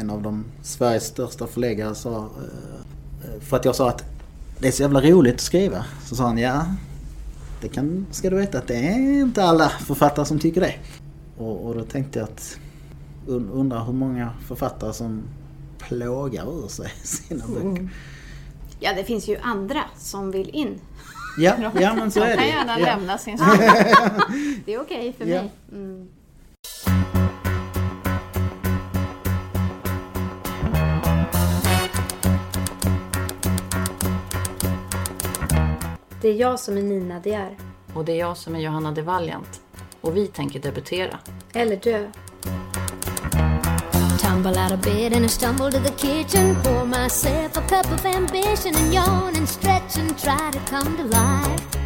en av de Sveriges största förläggare sa, eh, för att jag sa att det är så jävla roligt att skriva. Så sa han, ja det kan, ska du veta att det är inte alla författare som tycker det. Och, och då tänkte jag att undra hur många författare som plågar ur sig sina böcker. Mm. Ja, det finns ju andra som vill in. Ja, ja men så är det. kan gärna ja. lämna sin stad. det är okej okay för ja. mig. Mm. Det är jag som är Nina De är. Och det är jag som är Johanna De Valiant. Och vi tänker debutera. Eller dö. Tumble out of bed and I stumble to the kitchen. Pour myself a cup of ambition and yawn and stretch and try to come to life.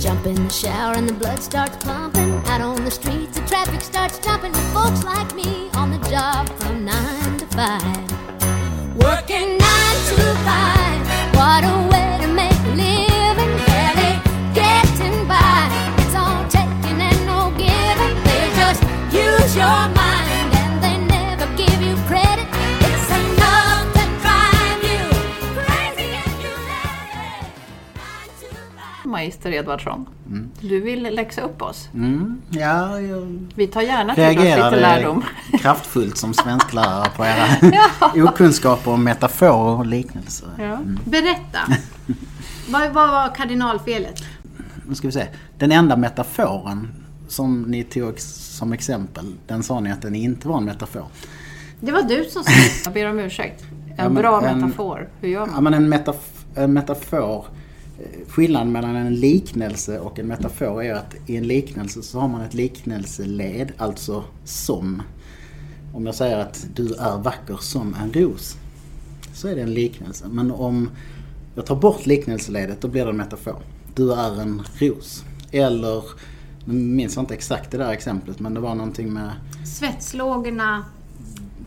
Jump in the shower and the blood starts pumping. Out on the streets, the traffic starts jumping with folks like me on the job from nine to five. Working Magister Edvardsson, Mm. du vill läxa upp oss. Mm, ja, jag Vi tar gärna till oss lite lärdom. kraftfullt som svensklärare på era okunskaper om metafor och liknelser. Ja. Berätta. vad, vad var kardinalfelet? Nu ska vi se. Den enda metaforen som ni tog som exempel, den sa ni att den inte var en metafor. Det var du som sa Jag ber om ursäkt. En Ja, bra en- metafor. Hur gör Ja, man? men en, metaf- en metafor, skillnaden mellan en liknelse och en metafor är att i en liknelse så har man ett liknelseled, alltså som. Om jag säger att du är vacker som en ros, så är det en liknelse. Men om jag tar bort liknelseledet, då blir det en metafor. Du är en ros. Eller, nu minns jag inte exakt det där exemplet, men det var någonting med Svetslågorna.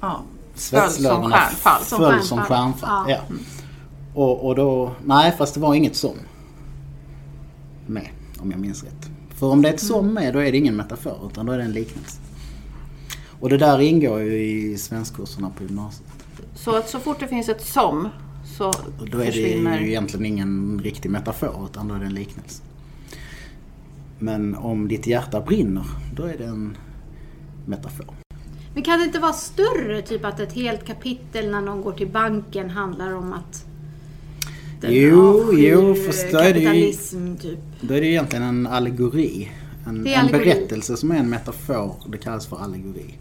Ja. svetslögorna stjärnfall. Som föll stjärnfall. som stjärnfall. Ja. Och, och då, nej fast det var inget som med, om jag minns rätt. För om det är ett som med, då är det ingen metafor, utan då är det en liknelse. Och det där ingår ju i svenskkurserna på gymnasiet. Så att så fort det finns ett som så Och då är det försvinner... ju egentligen ingen riktig metafor, utan då är det en liknelse. Men om ditt hjärta brinner, då är det en metafor. Men kan det inte vara större? Typ att ett helt kapitel när någon går till banken handlar om att den Jo, avskyr jo, fast då är det ju- typ. Då är det egentligen en allegori. En, en allegori. berättelse som är en metafor, det kallas för allegori.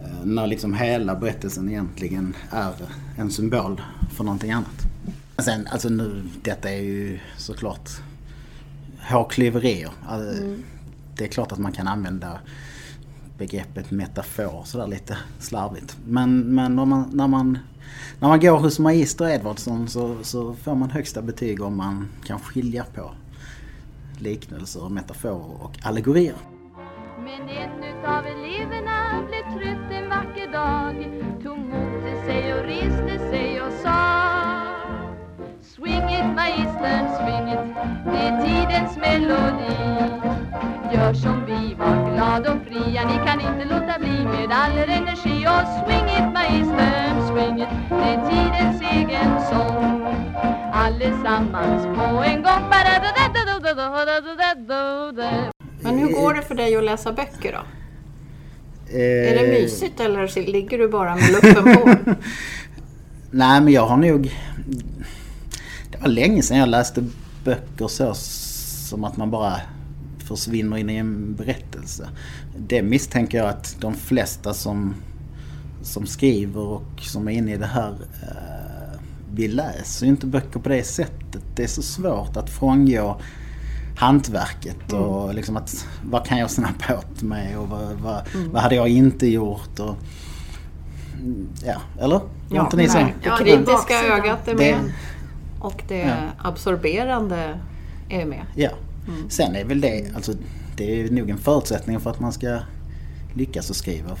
Eh, När liksom hela berättelsen egentligen är en symbol för någonting annat. Sen, alltså nu, detta är ju såklart hårklyverier. Alltså, Det är klart att man kan använda begreppet metafor sådär lite slarvigt. Men, men man, när, man, när man går hos magister Edvardsson så, så får man högsta betyg om man kan skilja på liknelser, metaforer och allegorier. Men en utav eleverna blev trött en vacker dag. Tog mot till sig och reste sig och sa Swing it magistern, swing it, det är tidens melodi. Gör som vi, var glad och fria Ni kan inte låta bli med all er energi Och swing it magistern, swing it Det är tidens egen sång Allesammans på en gång Men hur går det för dig att läsa böcker då? Är det mysigt eller ligger du bara med luppen på? Nej men jag har nog... Det var länge sedan jag läste böcker så som att man bara försvinner in i en berättelse. Det misstänker jag att de flesta som, som skriver och som är inne i det här eh, vi läser ju inte böcker på det sättet. Det är så svårt att frångå hantverket och liksom att vad kan jag snappa åt mig och vad, vad, vad hade jag inte gjort och Ja, eller? Var inte ni så? nej. Det Ja, det kritiska ögat är Det- med. Och det Ja. absorberande är med. Ja. Sen är väl det, alltså det är nog en förutsättning för att man ska lyckas att skriva.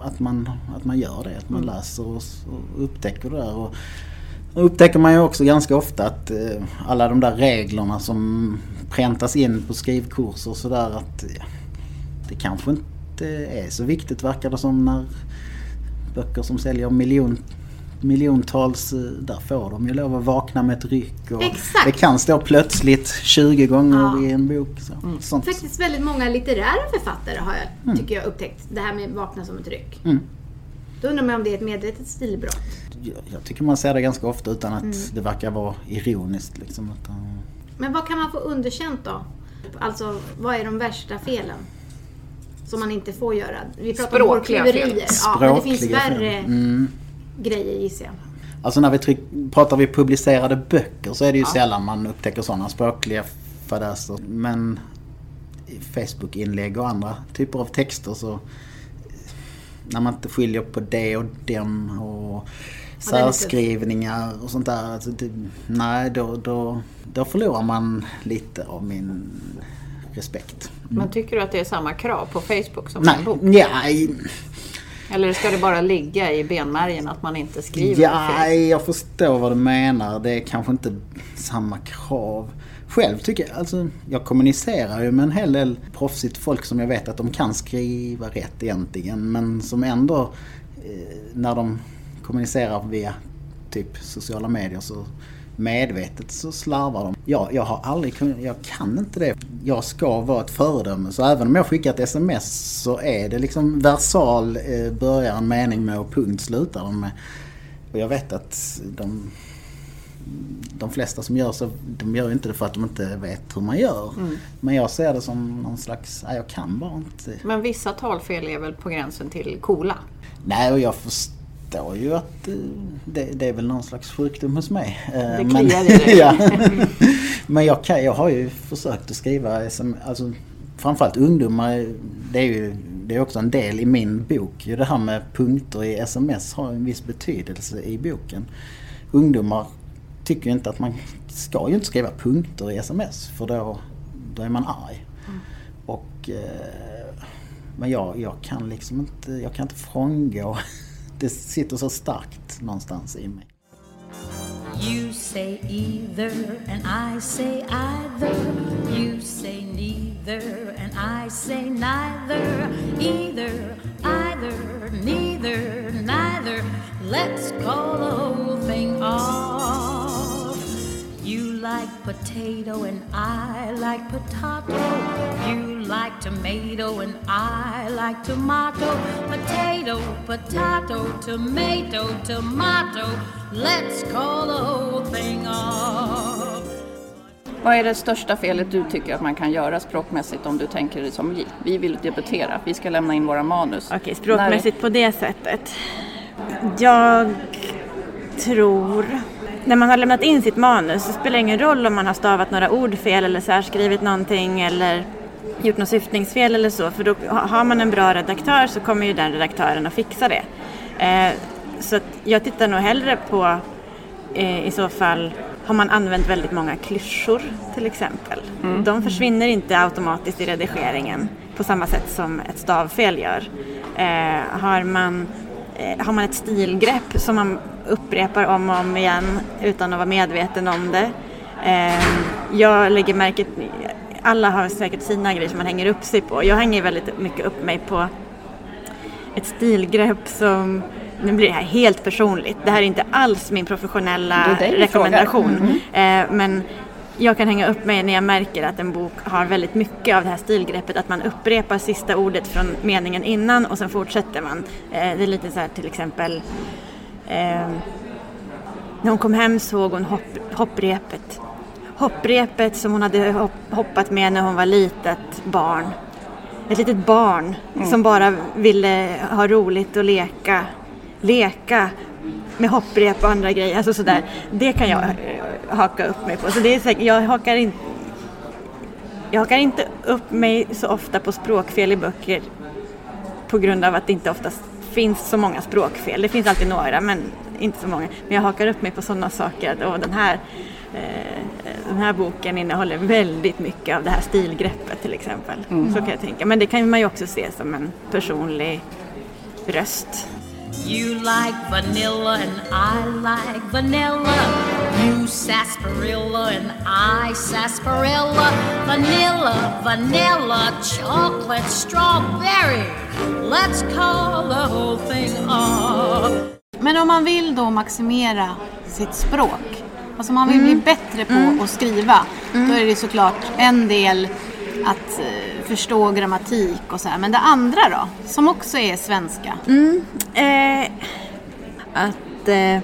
Att man, att man gör det, att man läser och, och upptäcker det där. Och, och upptäcker man ju också ganska ofta att eh, alla de där reglerna som präntas in på skrivkurser och sådär att ja, det kanske inte är så viktigt verkar det som när böcker som säljer miljon, miljontals, eh, där får de ju lov att vakna med ett ryck. Och Exakt. Det kan stå plötsligt 20 gånger Ja. i en bok. Så. Sånt. Faktiskt väldigt många litterära författare har jag, Mm. tycker jag, upptäckt. Det här med vakna som ett ryck. Mm. Då undrar man om det är ett medvetet stilbrott. Jag, jag tycker man ser det ganska ofta utan att Mm. det verkar vara ironiskt. Liksom, utan, Men vad kan man få underkänt då? Alltså, vad är de värsta felen? Som man inte får göra. Vi pratar om Språkliga hårklyverier. fel. Ja, men det finns Språkliga fel. värre Mm. Grejer gissar jag. Alltså när vi tryck, pratar vi publicerade böcker så är det ju sällan man upptäcker sådana språkliga fadäser. Men Facebook-inlägg och andra typer av texter så när man inte skiljer på det och dem och Ja, särskrivningar och sånt där. Alltså det, nej, då, då, då förlorar man lite av min respekt. Men tycker du att det är samma krav på Facebook som Nej, en bok? ja, i- Eller ska det bara ligga i benmärgen att man inte skriver Ja, fel? jag förstår vad du menar. Det är kanske inte samma krav. Själv tycker jag, alltså jag kommunicerar ju med en hel del proffsigt folk som jag vet att de kan skriva rätt egentligen. Men som ändå, eh, när de kommunicerar via typ sociala medier så medvetet så slarvar de. Jag, jag har aldrig kunnat, jag kan inte det. Jag ska vara ett föredöme. Så även om jag skickar ett sms så är det liksom versal eh, börjar en mening med och punkt slutar de med. Och jag vet att de, de flesta som gör så, de gör inte det för att de inte vet hur man gör. Men jag ser det som någon slags, nej jag kan bara inte. Men vissa talfel är väl på gränsen till coola? Nej, och jag förstår ju att eh, det, det är väl någon slags sjukdom hos mig. Eh, Det men- ja. Men jag, kan, jag har ju försökt att skriva, SM, alltså framförallt ungdomar, det är ju det är också en del i min bok. Det här med punkter i sms har en viss betydelse i boken. Ungdomar tycker ju inte att man ska ju inte skriva punkter i sms för då, då är man arg. Och, eh, men jag, jag kan liksom inte, jag kan inte frångå. Det sitter så starkt någonstans i mig. You say either and I say either. You say neither and I say neither. Either, either, neither, neither. Let's call the whole thing off. You like potato and I like potato. You like tomato and I like tomato. Potato, potato, tomato, tomato. Let's call the whole thing off. Vad är det största felet du tycker att man kan göra språkmässigt om du tänker det som vi? Vi vill debutera, vi ska lämna in våra manus. Okej, språkmässigt på det sättet. Jag tror... När man har lämnat in sitt manus så spelar det ingen roll om man har stavat några ord fel eller särskrivit någonting eller gjort något syftningsfel eller så. För då ha- har man en bra redaktör så kommer ju den redaktören att fixa det. Eh, så jag tittar nog hellre på eh, i så fall har man använt väldigt många klyschor till exempel. De försvinner inte automatiskt i redigeringen på samma sätt som ett stavfel gör. Eh, har, man, eh, har man ett stilgrepp som man upprepar om och om igen utan att vara medveten om det. Eh, jag lägger märke alla har säkert sina grejer som man hänger upp sig på. Jag hänger väldigt mycket upp mig på ett stilgrepp som, nu blir det här helt personligt, det här är inte alls min professionella rekommendation. Eh, men jag kan hänga upp mig när jag märker att en bok har väldigt mycket av det här stilgreppet, att man upprepar sista ordet från meningen innan och sen fortsätter man. Eh, det är lite så här till exempel eh, när hon kom hem såg hon hopp, hopprepet. Hopprepet som hon hade hopp, hoppat med när hon var litet barn. Ett litet barn som bara ville ha roligt och leka. Leka med hopprep och andra grejer. Alltså sådär. Det kan jag eh, haka upp mig på. Så det är säkert, jag hakar inte jag hakar inte upp mig så ofta på språkfel i böcker på grund av att det inte oftast finns så många språkfel. Det finns alltid några men inte så många. Men jag hakar upp mig på sådana saker. åh, den, här, eh, den här boken innehåller väldigt mycket av det här stilgreppet till exempel. Så kan jag tänka. Men det kan man ju också se som en personlig röst. You like vanilla and I like vanilla. You sarsaparilla and I sarsaparilla. Vanilla, vanilla, chocolate, strawberry. Let's call the whole thing off. Men om man vill då maximera sitt språk, alltså om man vill bli bättre på att skriva, då är det såklart en del att eh, förstå grammatik och så här. Men det andra då, som också är svenska? Mm, eh, att, eh,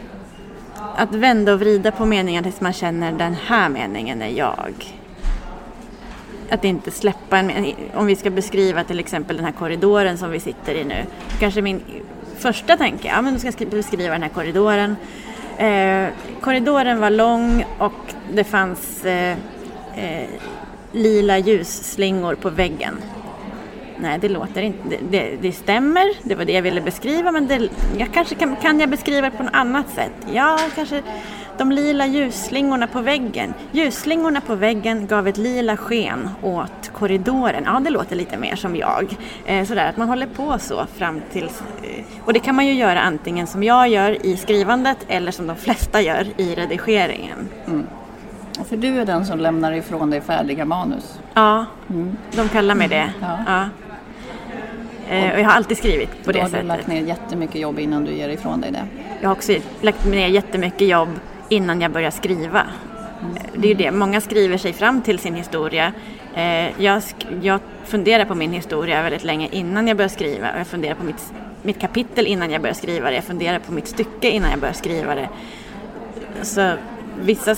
att vända och vrida på meningar tills man känner den här meningen är jag. Att inte släppa en mening. Om vi ska beskriva till exempel den här korridoren som vi sitter i nu. Kanske min första tanke, ja men då ska jag beskriva den här korridoren. Eh, korridoren var lång och det fanns eh, eh, lila ljusslingor på väggen. Nej, det låter inte. Det, det, det stämmer, det var det jag ville beskriva, men det, jag kanske kan, kan jag beskriva det på något annat sätt? Ja, kanske de lila ljusslingorna på väggen. Ljusslingorna på väggen gav ett lila sken åt korridoren. Ja, det låter lite mer som jag. Eh, sådär, att man håller på så fram till... Eh, och det kan man ju göra antingen som jag gör i skrivandet eller som de flesta gör i redigeringen. Mm. För du är den som lämnar ifrån dig färdiga manus. Ja, de kallar mig det. Ja. Ja. Eh, och jag har alltid skrivit på Då det har du sättet. lagt ner jättemycket jobb innan du ger ifrån dig det. Jag har också lagt ner jättemycket jobb innan jag börjar skriva. Det är ju det, många skriver sig fram till sin historia. Eh, Jag, jag funderar på min historia väldigt länge innan jag börjar skriva och jag funderar på mitt, mitt kapitel innan jag börjar skriva det. Jag funderar på mitt stycke innan jag börjar skriva det. Så vissa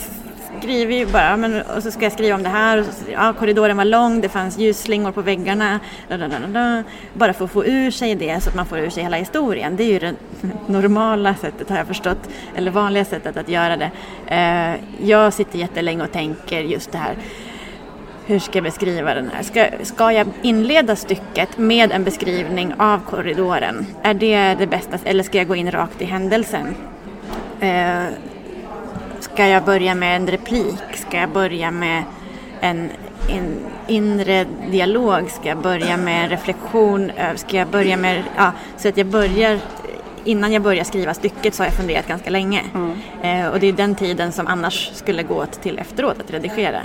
skriver ju bara, men, och så ska jag skriva om det här. Och så, ja, korridoren var lång, det fanns ljusslingor på väggarna. Da, da, da, da, da. Bara för att få ur sig det så att man får ur sig hela historien. Det är ju det normala sättet har jag förstått, eller vanliga sättet att göra det. Eh, jag sitter jättelänge och tänker just det här. Hur ska jag beskriva den här? Ska, ska jag inleda stycket med en beskrivning av korridoren? Är det det bästa? Eller ska jag gå in rakt i händelsen? Eh, Ska jag börja med en replik? Ska jag börja med en, en inre dialog? Ska jag börja med en reflektion? Ska jag börja med... Ja, så att jag börjar... Innan jag börjar skriva stycket så har jag funderat ganska länge. Eh, och det är den tiden som annars skulle gå till efteråt att redigera.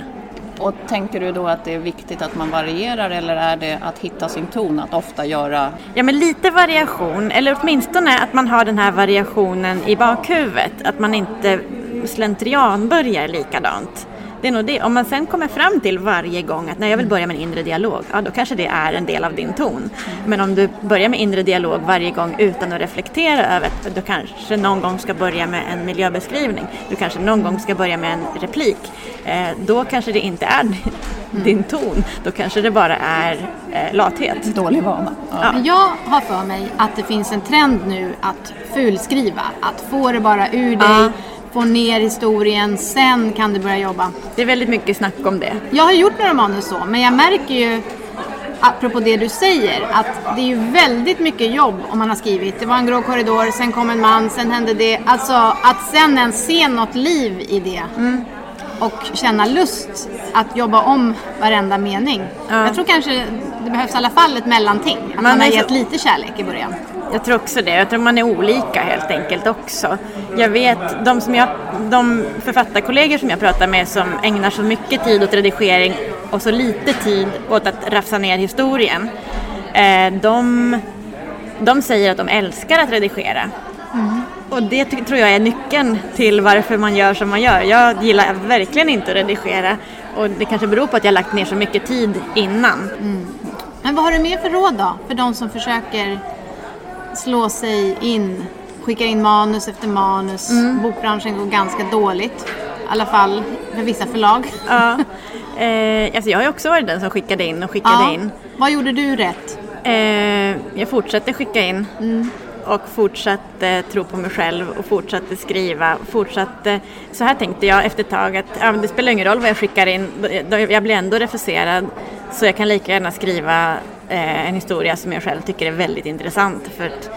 Och tänker du då att det är viktigt att man varierar eller är det att hitta sin ton, att ofta göra Ja, men lite variation, eller åtminstone att man har den här variationen i bakhuvudet. Att man inte slentrian börjar likadant. Det är nog det. Om man sen kommer fram till varje gång att nej, jag vill börja med en inre dialog, ja då kanske det är en del av din ton. Men om du börjar med inre dialog varje gång utan att reflektera över det, du kanske någon gång ska börja med en miljöbeskrivning, du kanske någon gång ska börja med en replik, eh, då kanske det inte är din ton, då kanske det bara är eh, lathet. dålig vana? Ja. Men Jag har för mig att det finns en trend nu att fulskriva. Att få det bara ur dig, Ja. Få ner historien, sen kan du börja jobba. Det är väldigt mycket snack om det. Jag har gjort några manus så, men jag märker ju apropå det du säger, att det är ju väldigt mycket jobb om man har skrivit. Det var en grå korridor, sen kom en man, sen hände det. Alltså att sen ens se något liv i det. Och känna lust att jobba om varenda mening. Jag tror kanske det behövs i alla fall ett mellanting. Att man, Man har är så- gett lite kärlek i början. Jag tror också det. Jag tror man är olika helt enkelt också. Jag vet, de, som jag, de författarkollegor som jag pratar med som ägnar så mycket tid åt redigering och så lite tid åt att rafsa ner historien. Eh, de, de säger att de älskar att redigera. Och det tror jag är nyckeln till varför man gör som man gör. Jag gillar verkligen inte att redigera och det kanske beror på att jag lagt ner så mycket tid innan. Mm. Men vad har du mer för råd då? För de som försöker slå sig in, skicka in manus efter manus. Bokbranschen går ganska dåligt. I alla fall för vissa förlag. Ja. Eh, alltså jag har ju också varit den som skickade in och skickade in. Vad gjorde du rätt? Eh, jag fortsatte skicka in och fortsatte tro på mig själv och fortsatte skriva. Fortsatte, så här tänkte jag efter ett tag att ja, det spelar ingen roll vad jag skickar in, jag blir ändå refuserad så jag kan lika gärna skriva eh, en historia som jag själv tycker är väldigt intressant. För att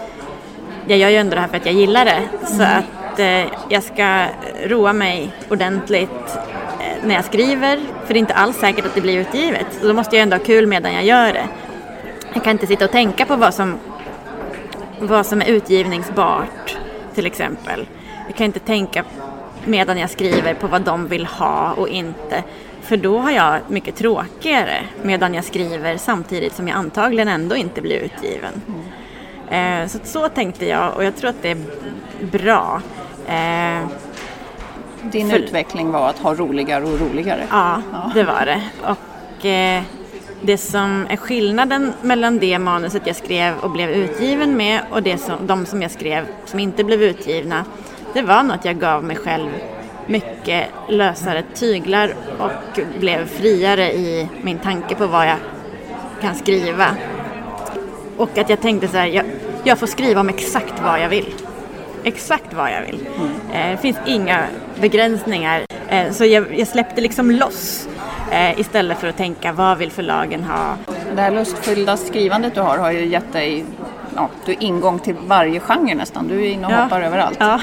jag gör ju ändå det här för att jag gillar det. Så att eh, jag ska roa mig ordentligt eh, när jag skriver. För det är inte alls säkert att det blir utgivet. Så då måste jag ändå ha kul medan jag gör det. Jag kan inte sitta och tänka på vad som, vad som är utgivningsbart till exempel. Jag kan inte tänka medan jag skriver på vad de vill ha och inte. För då har jag mycket tråkigare medan jag skriver samtidigt som jag antagligen ändå inte blir utgiven. Eh, så, så tänkte jag och jag tror att det är bra. Eh, Din För- utveckling var att ha roligare och roligare. Ja, Ja. det var det. Och eh, det som är skillnaden mellan det manuset jag skrev och blev utgiven med och det som, de som jag skrev som inte blev utgivna, det var nog att jag gav mig själv mycket lösare tyglar och blev friare i min tanke på vad jag kan skriva. Och att jag tänkte så här, jag, jag får skriva om exakt vad jag vill. Exakt vad jag vill. Eh, det finns inga begränsningar. Eh, så jag, jag släppte liksom loss eh, istället för att tänka vad vill förlagen ha. Det här lustfyllda skrivandet du har har ju gett dig ja, du ingång till varje genre nästan. Du är inne och Ja. hoppar överallt. Ja.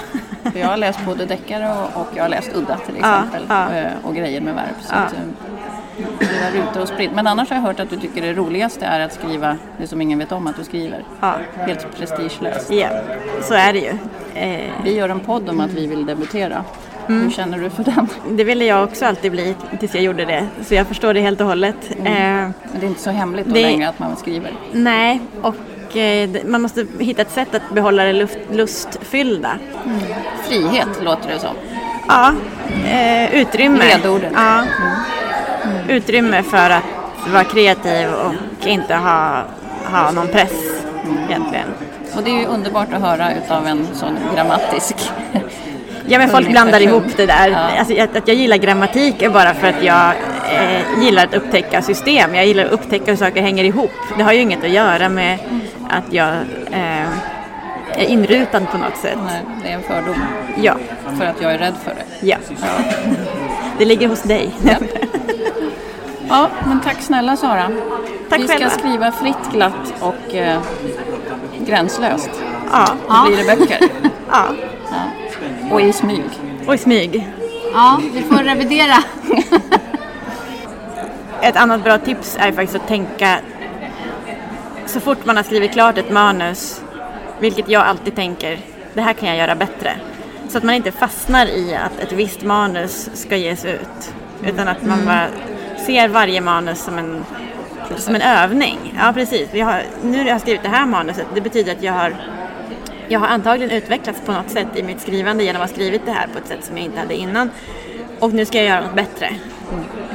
För jag har läst både deckare och, och jag har läst udda till Ja, exempel. ja. eh, Och grejer med verb. Så Ja. att, eh, är ute och spritt. Men annars har jag hört att du tycker det roligaste är att skriva det som ingen vet om att du skriver. Ja. Helt prestigelöst. ja, så är det ju. Eh, Vi gör en podd om att vi vill debutera. Mm. Hur känner du för den? det ville jag också alltid bli tills jag gjorde det. Så jag förstår det helt och hållet. Eh, Men det är inte så hemligt då Det- längre att man skriver. nej, och eh, man måste hitta ett sätt att behålla det luft, lustfyllda. Frihet låter det som. Ja, eh, utrymme. Ledordet. Ja. Utrymme för att vara kreativ och inte ha, ha någon press egentligen. Och det är ju underbart att höra utav en sån grammatisk Ja men folk blandar person. ihop det där. Ja. Alltså, att, att jag gillar grammatik är bara för att jag eh, gillar att upptäcka system. Jag gillar att upptäcka hur saker hänger ihop. Det har ju inget att göra med att jag eh, är inrutad på något sätt. Nej, det är en fördom. Ja, För att jag är rädd för det. ja. Det ligger hos dig. Ja, men tack snälla Sara. Tack Vi ska själva. skriva fritt, glatt och eh, gränslöst. Ja, Då blir det böcker. ja. Och i smyg. Och i smyg. Ja, vi får revidera. Ett annat bra tips är faktiskt att tänka så fort man har skrivit klart ett manus, vilket jag alltid tänker, det här kan jag göra bättre. Så att man inte fastnar i att ett visst manus ska ges ut. Utan att man bara ser varje manus som en, som en övning. Ja, precis. Vi har, nu har jag skrivit det här manuset. Det betyder att jag har, jag har antagligen utvecklats på något sätt i mitt skrivande genom att ha skrivit det här på ett sätt som jag inte hade innan. Och nu ska jag göra något bättre.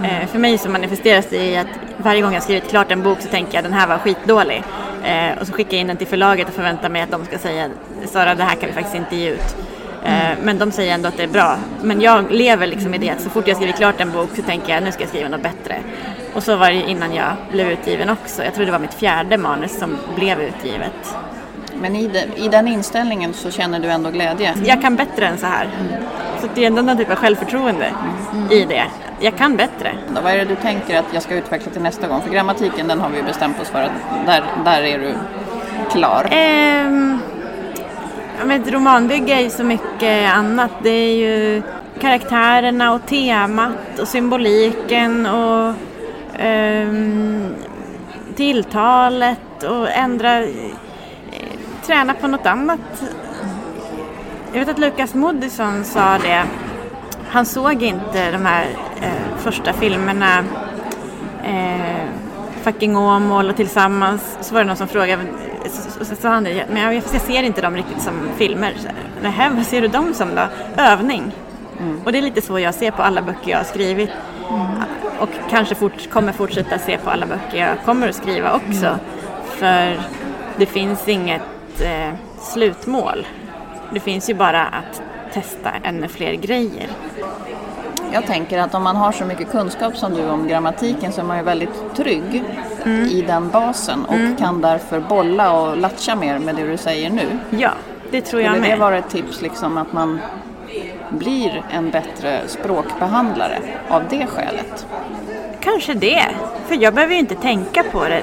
Eh, för mig så manifesteras det i att varje gång jag skrivit klart en bok så tänker jag den här var skitdålig. Eh, och så skickar jag in den till förlaget och förväntar mig att de ska säga Sara det här kan vi faktiskt inte ge ut. Eh, men de säger ändå att det är bra. Men jag lever liksom i det att så fort jag skrivit klart en bok så tänker jag nu ska jag skriva något bättre. Och så var det innan jag blev utgiven också. Jag tror det var mitt fjärde manus som blev utgivet. Men i, de, i den inställningen så känner du ändå glädje. Jag kan bättre än så här. Så det är ändå någon typ av självförtroende i det. Jag kan bättre. Då, vad är det du tänker att jag ska utveckla till nästa gång? För grammatiken den har vi ju bestämt oss för att där, där är du klar. Men ett romanbygge är ju så mycket annat. Det är ju karaktärerna och temat och symboliken och ehm, tilltalet och ändra, träna på något annat. Jag vet att Lukas Moodysson sa det. Han såg inte de här eh, första filmerna eh, Fucking Åmål och Tillsammans. Så var det någon som frågade, så, så, så sa han det, men jag, jag ser inte dem riktigt som filmer. Nähä, vad ser du dem som då? Övning. Och det är lite så jag ser på alla böcker jag har skrivit. Och kanske fort, kommer fortsätta se på alla böcker jag kommer att skriva också. För det finns inget eh, slutmål. Det finns ju bara att testa ännu fler grejer. Jag tänker att om man har så mycket kunskap som du om grammatiken så är man ju väldigt trygg i den basen och kan därför bolla och latcha mer med det du säger nu. Ja, det tror jag Skulle det med. vara ett tips liksom att man blir en bättre språkbehandlare av det skälet? Kanske det. För jag behöver ju inte tänka på det.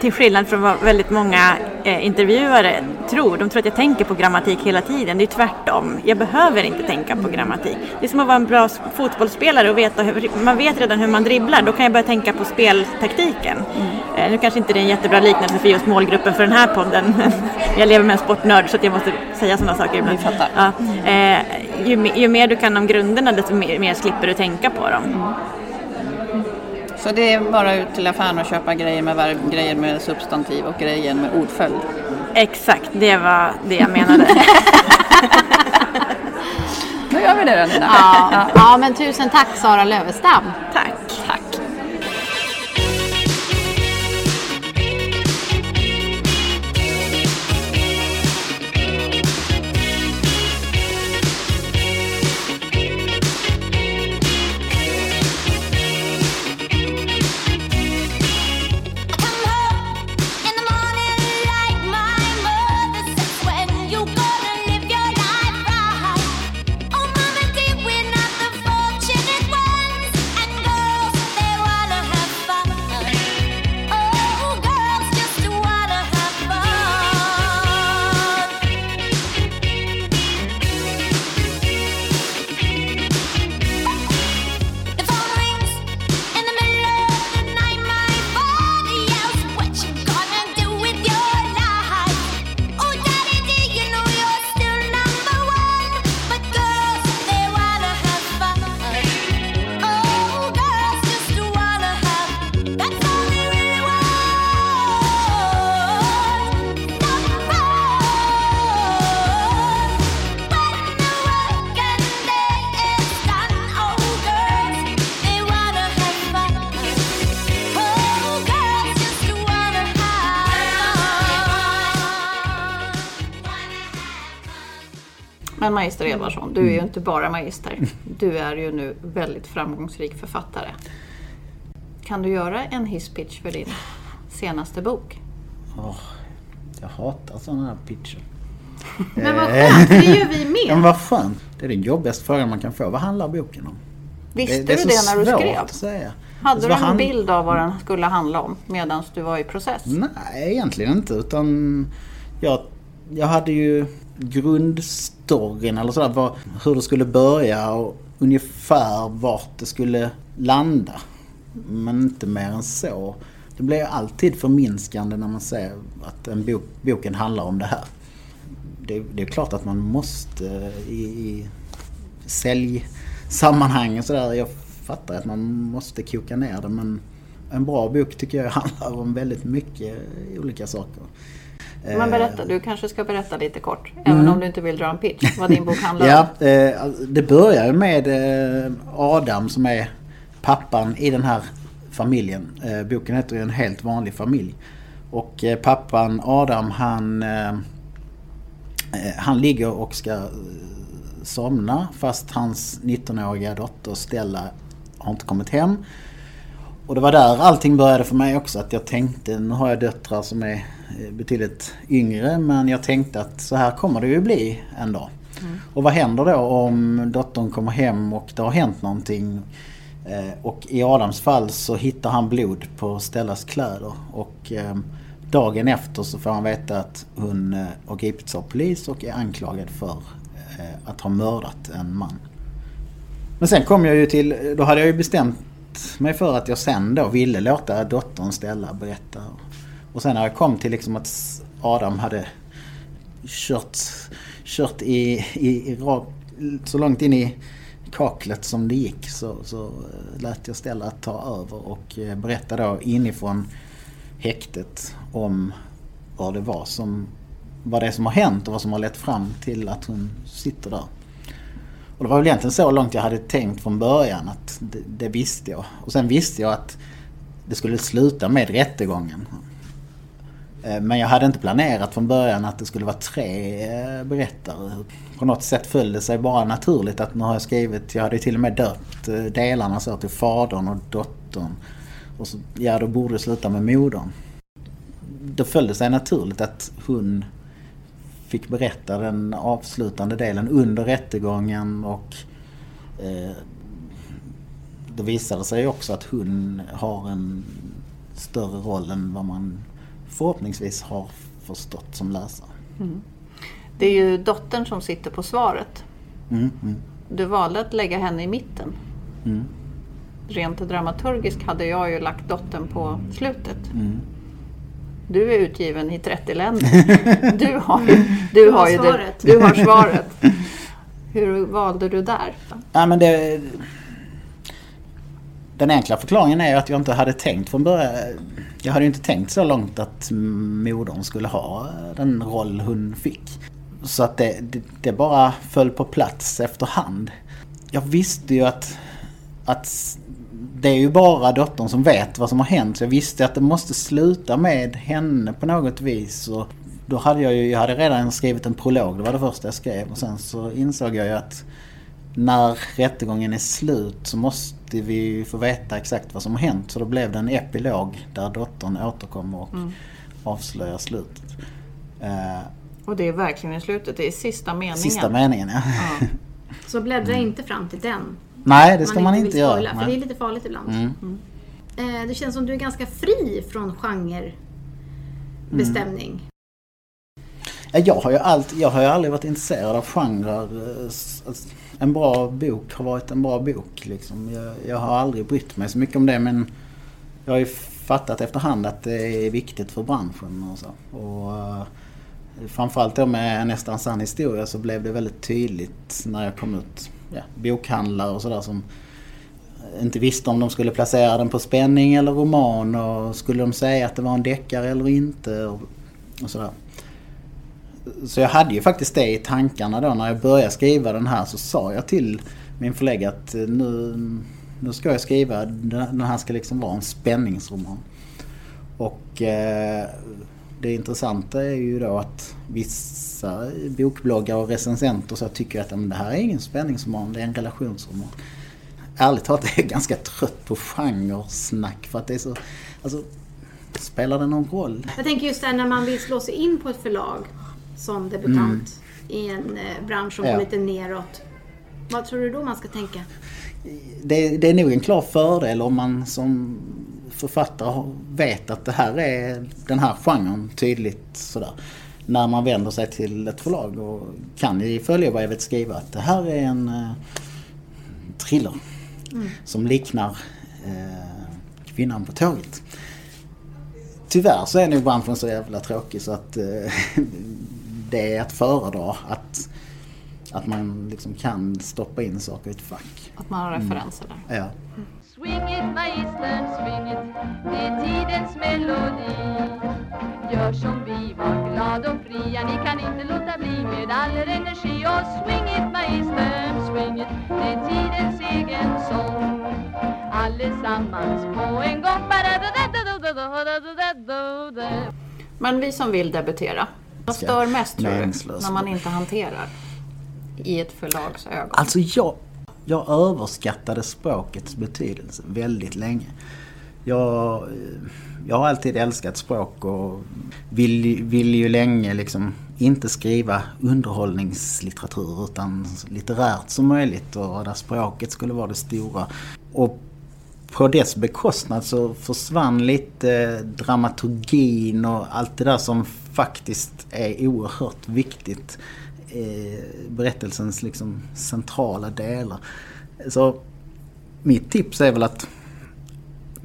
Till skillnad från vad väldigt många eh, intervjuare tror. De tror att jag tänker på grammatik hela tiden. Det är tvärtom. Jag behöver inte tänka på grammatik. Det är som att vara en bra fotbollsspelare och veta hur, man vet redan hur man dribblar. Då kan jag börja tänka på speltaktiken. Eh, nu kanske inte det är en jättebra liknelse för just målgruppen för den här podden. jag lever med en sportnörd så jag måste säga sådana saker ibland. Ja, eh, ju, ju mer du kan om grunderna desto mer, mer slipper du tänka på dem. Så det är bara ut till affären och köpa grejer med verb, grejer med substantiv och grejer med ordföljd. Exakt, det var det jag menade. Då gör vi det då Nina. Ja, ja, men tusen tack Sara Lövestam. Tack. Magister Edvardsson, du är ju inte bara magister. Du är ju nu väldigt framgångsrik författare. Kan du göra en hisspitch för din senaste bok? Åh, jag hatar sådana här pitcher. Men vad skönt, för det gör vi Ja, men med. vad skönt. Det är den jobbigaste frågan man kan få. Vad handlar boken om? Visste det, det du det när du skrev? att säga. Hade du en han- bild av vad den skulle handla om medan du var i process? Nej, egentligen inte. Utan jag, jag hade ju grundstoryn eller sådär. Var, hur det skulle börja och ungefär vart det skulle landa. Men inte mer än så. Det blir alltid förminskande när man ser att en bok, boken handlar om det här. Det, det är klart att man måste i, i säljsammanhang och sådär. Jag fattar att man måste koka ner det men en bra bok tycker jag handlar om väldigt mycket olika saker. Men berätta, du kanske ska berätta lite kort, även om du inte vill dra en pitch, vad din bok handlar Mm. Ja, om. eh, alltså, det börjar med eh, Adam som är pappan i den här familjen. Eh, boken heter ju En helt vanlig familj. Och eh, pappan Adam han, eh, eh, han ligger och ska eh, somna fast hans 19-åriga dotter Stella har inte kommit hem. Och det var där allting började för mig också. Att jag tänkte, nu har jag döttrar som är eh, betydligt yngre men jag tänkte att så här kommer det ju bli en dag. Och vad händer då om dottern kommer hem och det har hänt någonting? Eh, Och i Adams fall så hittar han blod på Stellas kläder. Och eh, dagen efter så får han veta att hon eh, har gripits av polis och är anklagad för eh, att ha mördat en man. Men sen kom jag ju till, då hade jag ju bestämt mig för att jag sen då ville låta dottern Stella berätta. Och sen när jag kom till liksom att Adam hade kört, kört i, i, i så långt in i kaklet som det gick så, så eh, lät jag Stella ta över och eh, berätta då inifrån häktet om vad det var som vad det är som har hänt och vad som har lett fram till att hon sitter där. Och det var väl egentligen så långt jag hade tänkt från början att det, det visste jag. Och sen visste jag att det skulle sluta med rättegången. Eh, men jag hade inte planerat från början att det skulle vara tre eh, berättare. På något sätt föll det sig bara naturligt att nu har jag skrivit, jag hade till och med döpt eh, delarna så till fadern och dottern. Och så, ja då borde det sluta med modern. Då föll det sig naturligt att hon fick berätta den avslutande delen under rättegången och eh, det visade sig också att hon har en större roll än vad man förhoppningsvis har förstått som läsare. Det är ju dottern som sitter på svaret. Mm, mm. Du valde att lägga henne i mitten. Mm. Rent dramaturgiskt hade jag ju lagt dottern på slutet. Mm. Du är utgiven i 30 länder. Du har, ju- du har har ju det, svaret. du har svaret. Hur valde du där? Ja, men det, den enkla förklaringen är att jag inte hade tänkt från början. Jag hade ju inte tänkt så långt att modern skulle ha den roll hon fick. Så att det, det, det bara föll på plats efterhand. Jag visste ju att, att det är ju bara dottern som vet vad som har hänt. Så jag visste att det måste sluta med henne på något vis. Och då hade jag ju, jag hade redan skrivit en prolog, det var det första jag skrev. Och sen så insåg jag ju att när rättegången är slut så måste vi få veta exakt vad som har hänt. Så då blev det en epilog där dottern återkommer och avslöjar slutet. Eh, Och det är verkligen i slutet, det är sista meningen. sista meningen ja. Ja. Så bläddra inte fram till den. Nej, det ska man, vill inte göra. spoila, För det är lite farligt ibland. Mm. Eh, det känns som du är ganska fri från genrebestämning. Ja, Jag har, ju allt, jag har ju aldrig varit intresserad av genrer. En bra bok har varit en bra bok. Liksom. Jag, jag har aldrig brytt mig så mycket om det men jag har ju fattat efterhand att det är viktigt för branschen. Och så. Och, eh, framförallt då med Nästan sann historia så blev det väldigt tydligt när jag kom ut. Ja, bokhandlare och sådär som inte visste om de skulle placera den på spänning eller roman och skulle de säga att det var en deckare eller inte och, och sådär. Så jag hade ju faktiskt det i tankarna då när jag började skriva den här så sa jag till min förläggare att eh, nu, nu ska jag skriva, den här ska liksom vara en spänningsroman. Och eh, det intressanta är ju då att vissa bokbloggar och recensenter så tycker att "Men det här är ingen spänningsroman, det är en relationsroman. Ärligt talat är jag ganska trött på genresnack för att det är så... Alltså, spelar det någon roll? Jag tänker just det när man vill slå sig in på ett förlag som debutant i en eh, bransch som Mm. Ja. går lite neråt. Vad tror du då man ska tänka? det, det är nog en klar fördel om man som författare vet att det här är den här genren tydligt sådär. När man vänder sig till ett förlag och kan i följebrevet skriva att det här är en eh, thriller som liknar eh, Kvinnan på tåget. Tyvärr så är nog branschen så jävla tråkig så att eh, det är att föredra. Att, att man liksom kan stoppa in saker i ett fack. Att man har mm. referenser mm. där. Ja. Swing it magistern, swing it, det är tidens melodi. Gör som vi, var glad och fria, ni kan inte låta bli med all er energi. Och swing it magistern, swing it, det är tidens egen sång. Allesammans på en gång. Men vi som vill debutera, vad stör mest tror du? När man inte hanterar i ett förlags ögon. Alltså jag, jag överskattade språkets betydelse väldigt länge. Jag, jag har alltid älskat språk och vill, vill ju länge liksom inte skriva underhållningslitteratur utan litterärt som möjligt och där språket skulle vara det stora. Och på dess bekostnad så försvann lite dramaturgin och allt det där som faktiskt är oerhört viktigt. Eh, berättelsens liksom centrala delar. Så mitt tips är väl att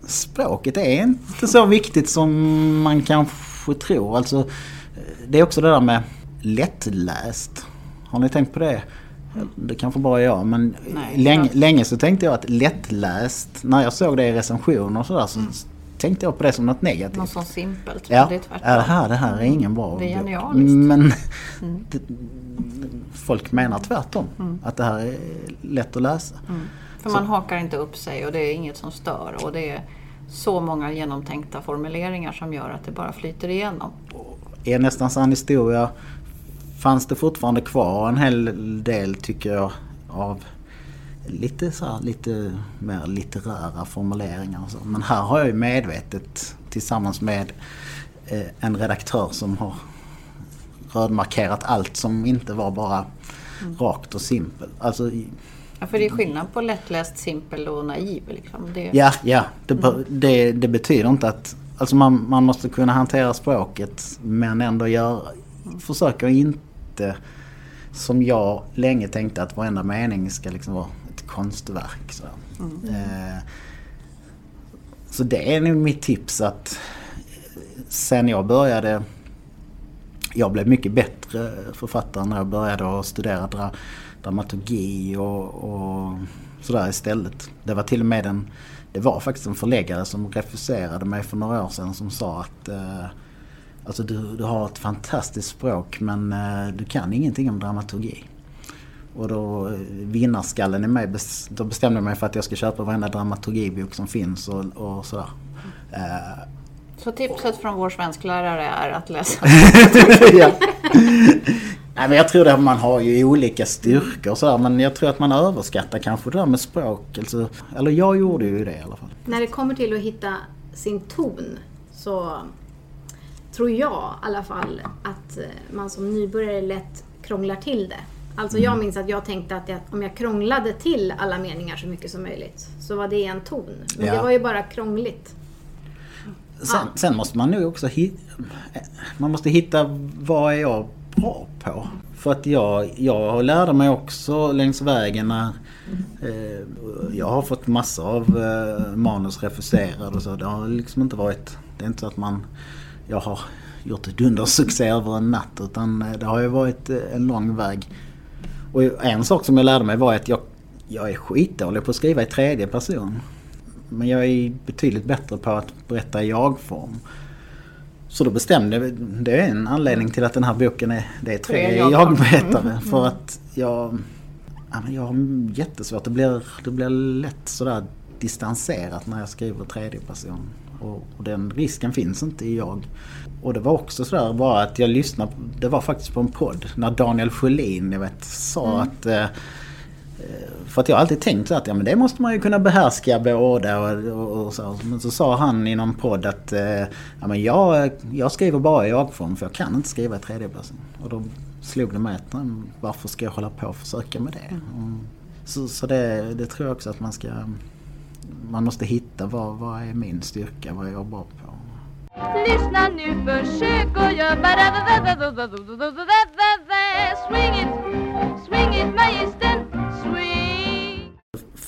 språket är inte så viktigt som man kanske tror. Alltså, det är också det där med lättläst. Har ni tänkt på det? Det kanske bara är jag men Nej, länge, länge så tänkte jag att lättläst, när jag såg det i recensioner och sådär så tänkte jag på det som något negativt. Något så simpelt. Ja, det är det här, det här är ingen bra Det är genialiskt. Men det, folk menar tvärtom. Att det här är lätt att läsa. För man hakar inte upp sig och det är inget som stör. Och det är så många genomtänkta formuleringar som gör att det bara flyter igenom. Är nästan sann historia fanns det fortfarande kvar en hel del tycker jag av lite, så här, lite mer litterära formuleringar och så. Men här har jag ju medvetet tillsammans med eh, en redaktör som har rödmarkerat allt som inte var bara rakt och simpelt. Alltså, Ja, för det är skillnad på lättläst, simpel och naiv. Liksom. Det, ja, ja. Det, be- det, det betyder inte att, Alltså man, man måste kunna hantera språket men ändå göra, försöka inte som jag länge tänkte att varenda mening ska liksom vara konstverk. Så, eh, så det är nog mitt tips att sen jag började jag blev mycket bättre författare när jag började att studera dra, dramaturgi och, och sådär istället. Det var till och med en, det var faktiskt en förläggare som refuserade mig för några år sedan som sa att eh, alltså du, du har ett fantastiskt språk men eh, du kan ingenting om dramaturgi. Och då eh, vinnarskallen i mig, då bestämde jag mig för att jag ska köpa varenda dramaturgibok som finns och, och sådär. Eh, Så tipset från vår svensklärare är att läsa. ja. Nej men jag tror att man har ju olika styrkor och så här, men jag tror att man överskattar kanske det där med språk. Alltså, eller jag gjorde ju det i alla fall. När det kommer till att hitta sin ton så tror jag i alla fall att eh, man som nybörjare lätt krånglar till det. Alltså jag minns att jag tänkte att jag, om jag krånglade till alla meningar så mycket som möjligt så var det en ton. Men Ja. det var ju bara krångligt. Sen, sen måste man nog också hitta, man måste hitta vad är jag bra på. För att jag, jag lärde mig också längs vägen när eh, jag har fått massor av eh, manus refuserade och så. Det har liksom inte varit, det är inte så att man, jag har gjort dundersuccé över en natt utan eh, det har ju varit eh, en lång väg. Och en sak som jag lärde mig var att jag, jag är skitdålig på att skriva i tredje person. Men jag är betydligt bättre på att berätta i jag-form. Så då bestämde jag, det är en anledning till att den här boken är, det är tre Tre jag-form. jag-berättare. För att jag, jag har jättesvårt, det blir, det blir lätt sådär distanserat när jag skriver tredje person. Och, och den risken finns inte i jag. Och det var också sådär bara att jag lyssnade, det var faktiskt på en podd när Daniel Sjölin, jag vet, sa att eh, för att jag har alltid tänkt så att ja, men det måste man ju kunna behärska båda och, och, och så. Men så sa han i någon podd att eh, ja, men jag, jag skriver bara i jag-form för jag kan inte skriva i tredje person. Och då slog det mig att varför ska jag hålla på och försöka med det? Mm. Så, så det, det tror jag också att man ska man måste hitta vad, vad är min styrka, vad är jag bra på. Lyssna nu, försök och gör Swing it, swing it magistern, swing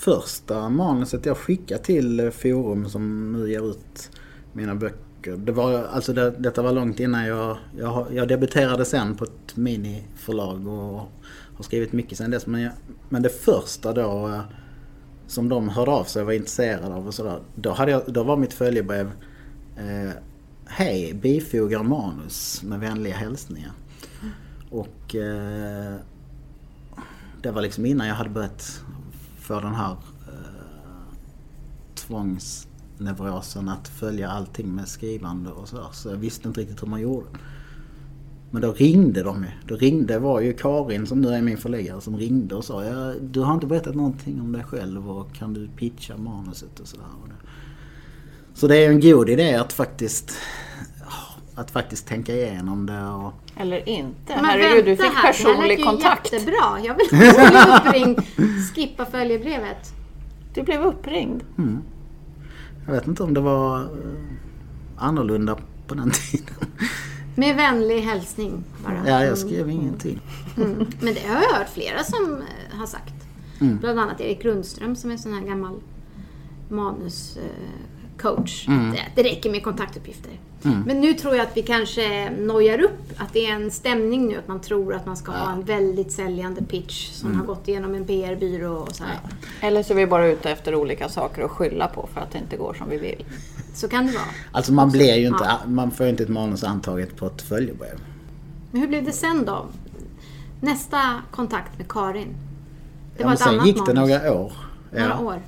första manuset jag skickade till Forum som nu ger ut mina böcker. Det var, alltså det, detta var långt innan jag, jag, jag debuterade sen på ett miniförlag och har skrivit mycket sen dess. Men, jag, men det första då eh, som de hörde av sig och var intresserade av och sådär. Då, hade jag, då var mitt följebrev eh, Hej, bifogar manus med vänliga hälsningar. Och eh, det var liksom innan jag hade börjat få den här eh, tvångsneurosen att följa allting med skrivande och sådär. Så jag visste inte riktigt hur man gjorde. Men då ringde de ju. Då ringde var ju Karin som nu är min förläggare som ringde och sa du har inte berättat någonting om dig själv och kan du pitcha manuset och sådär. Det- Så det är en god idé att faktiskt att faktiskt tänka igenom det och Eller inte. Men Herregud, du vänta fick här, Det personlig här lät ju kontakt. jättebra. Jag vill bli uppringd. Skippa följebrevet. Du blev uppringd. jag vet inte om det var eh, annorlunda på den tiden. Med vänlig hälsning bara. Ja, jag skrev ingenting. Mm. Men det har jag hört flera som eh, har sagt. Mm. Bland annat Erik Grundström som är sån här gammal manuscoach. Mm. Det, det räcker med kontaktuppgifter. Men nu tror jag att vi kanske nojar upp att det är en stämning nu att man tror att man ska ha en väldigt säljande pitch som Mm. har gått igenom en PR-byrå och så här. Eller så är vi bara ute efter olika saker att skylla på för att det inte går som vi vill. Så kan det vara. Alltså man blir ju inte, Ja. man får ju inte ett manus antaget på ett följebrev. Men hur blev det sen då? Nästa kontakt med Karin. Det Ja, men sen gick det manus. några år. Några Ja, år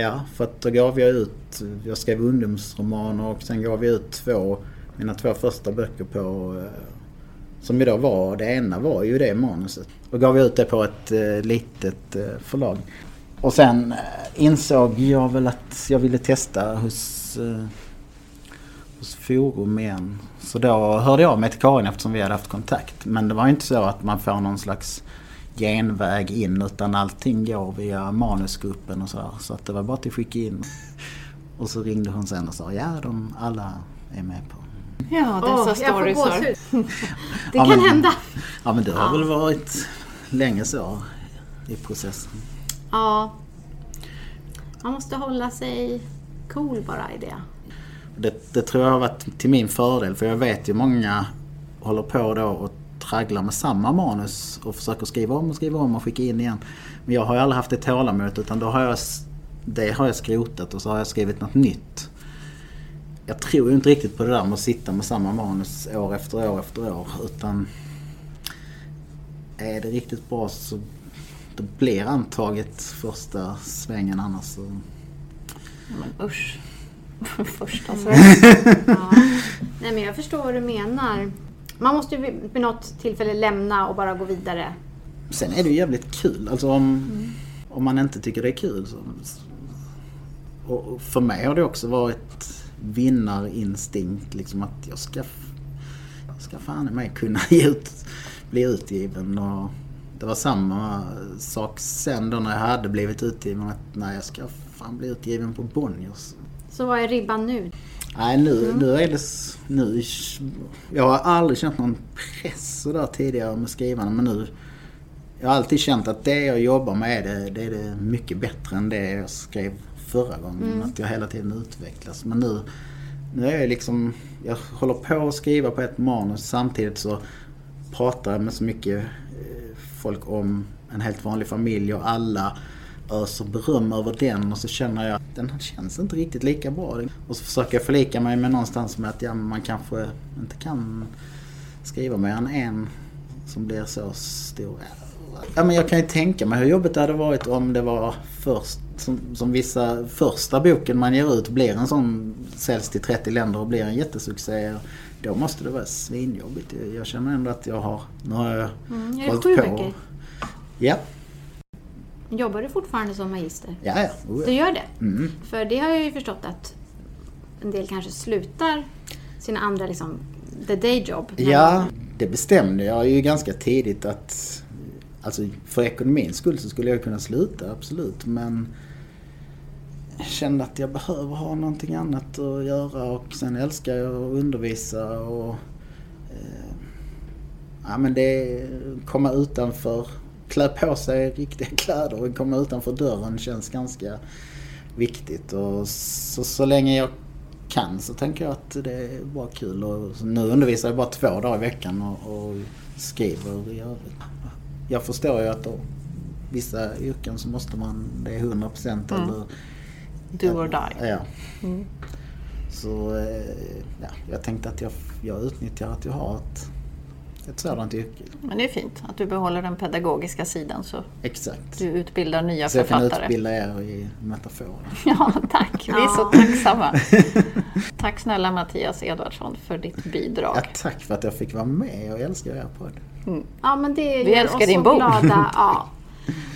ja, för att då gav jag ut, jag skrev ungdomsromaner och sen gav jag ut två, mina två första böcker på, eh, som ju då var, det ena var ju det manuset. Då gav jag ut det på ett eh, litet eh, förlag. Och sen eh, insåg jag väl att jag ville testa hos, eh, hos Forum igen. Så då hörde jag mig till Karin eftersom vi hade haft kontakt. Men det var ju inte så att man får någon slags genväg in utan allting går via manusgruppen och sådär. Så att det var bara till att skicka in. Och så ringde hon sen och sa ja, de alla är med på. Ja, dessa jag får stories. Det Ja, kan men- hända. Ja men det har väl varit länge så i processen. Ja. Man måste hålla sig cool bara i det. Det, det tror jag har varit till min fördel för jag vet ju många håller på då och tragglar med samma manus och försöker skriva om och skriva om och skicka in igen. Men jag har ju aldrig haft det tålamodet utan då har jag, det har jag skrotat och så har jag skrivit något nytt. Jag tror ju inte riktigt på det där med att sitta med samma manus år efter år efter år utan är det riktigt bra så det blir antaget första svängen annars så... Men usch. Första Ja. Nej men jag förstår vad du menar. Man måste ju vid något tillfälle lämna och bara gå vidare. Sen är det ju jävligt kul. Alltså om, om man inte tycker det är kul. Så, och för mig har det också varit vinnarinstinkt. Liksom att jag ska, jag ska fan i mig kunna ut, bli utgiven. Och det var samma sak sen då när jag hade blivit utgiven. Att nej, jag ska fan bli utgiven på Bonniers. Så vad är ribban nu? Nej nu, nu är det... Nu, jag har aldrig känt någon press sådär tidigare med skrivande men nu... Jag har alltid känt att det jag jobbar med det, det är det mycket bättre än det jag skrev förra gången. Att jag hela tiden utvecklas. Men nu, nu är jag liksom... Jag håller på att skriva på ett manus samtidigt så pratar jag med så mycket eh, folk om en helt vanlig familj och alla öser beröm över den och så känner jag att den känns inte riktigt lika bra. Och så försöker jag förlika mig med någonstans med att ja, man kanske inte kan skriva mer än en som blir så stor. Ja, men jag kan ju tänka mig hur jobbigt det hade varit om det var först som, som vissa första boken man ger ut blir en sån säljs till 30 länder och blir en jättesuccé. Då måste det vara svinjobbigt. Jag känner ändå att jag har, nu har jag Mm, hållit på. böcker? Ja, Jobbar du fortfarande som magister? ja, ja. Oh, Du ja. gör det? Mm. För det har jag ju förstått att en del kanske slutar sina andra liksom, the day job. Ja, de- det bestämde jag ju ganska tidigt att Alltså för ekonomins skull så skulle jag kunna sluta, absolut. Men jag kände att jag behöver ha någonting annat att göra och sen älskar jag att undervisa och eh, Ja men det komma utanför, klä på sig riktiga kläder och komma utanför dörren känns ganska viktigt. Och så, så länge jag kan så tänker jag att det är bara kul. Och nu undervisar jag bara två dagar i veckan och, och skriver i övrigt. Jag förstår ju att då, vissa yrken så måste man, det är 100 procent Mm. eller... Do or die. Ja. Så eh, ja, jag tänkte att jag, jag utnyttjar att jag har ett, ett sådant yrke. Men det är fint att du behåller den pedagogiska sidan så Exakt. du utbildar nya Så jag kan författare. utbilda er i metaforer. Ja, tack. Vi är så tacksamma. Tack snälla Mattias Edvardsson för ditt bidrag. Ja, tack för att jag fick vara med. Jag älskar er podd. Ja, men det Vi älskar din så bok. glada. Ja.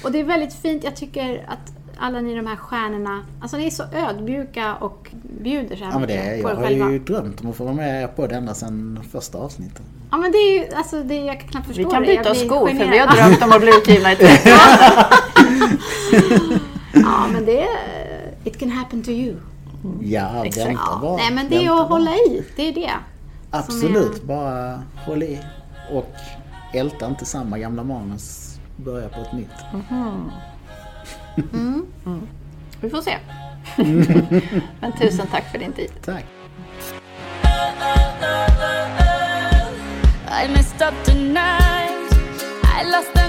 Och det är väldigt fint. Jag tycker att alla ni de här stjärnorna, alltså ni är så ödmjuka och bjuder så här Ja, men det, är- på jag har själva. ju drömt om att få vara med er podd ända sedan första avsnittet. Ja men det är ju, alltså det, jag kan knappt förstå Vi kan det. Byta blir skor för vi har drömt om att bli utgivna i 30 Ja men det är, it can happen to you. Ja, Exakt. vänta Ja. bara. Nej men det är att bara. hålla i, det är det. Absolut, bara håll i. Och älta inte samma gamla manus. Börja på ett nytt. Vi får se. Men tusen tack för din tid. Tack. I messed up tonight. I lost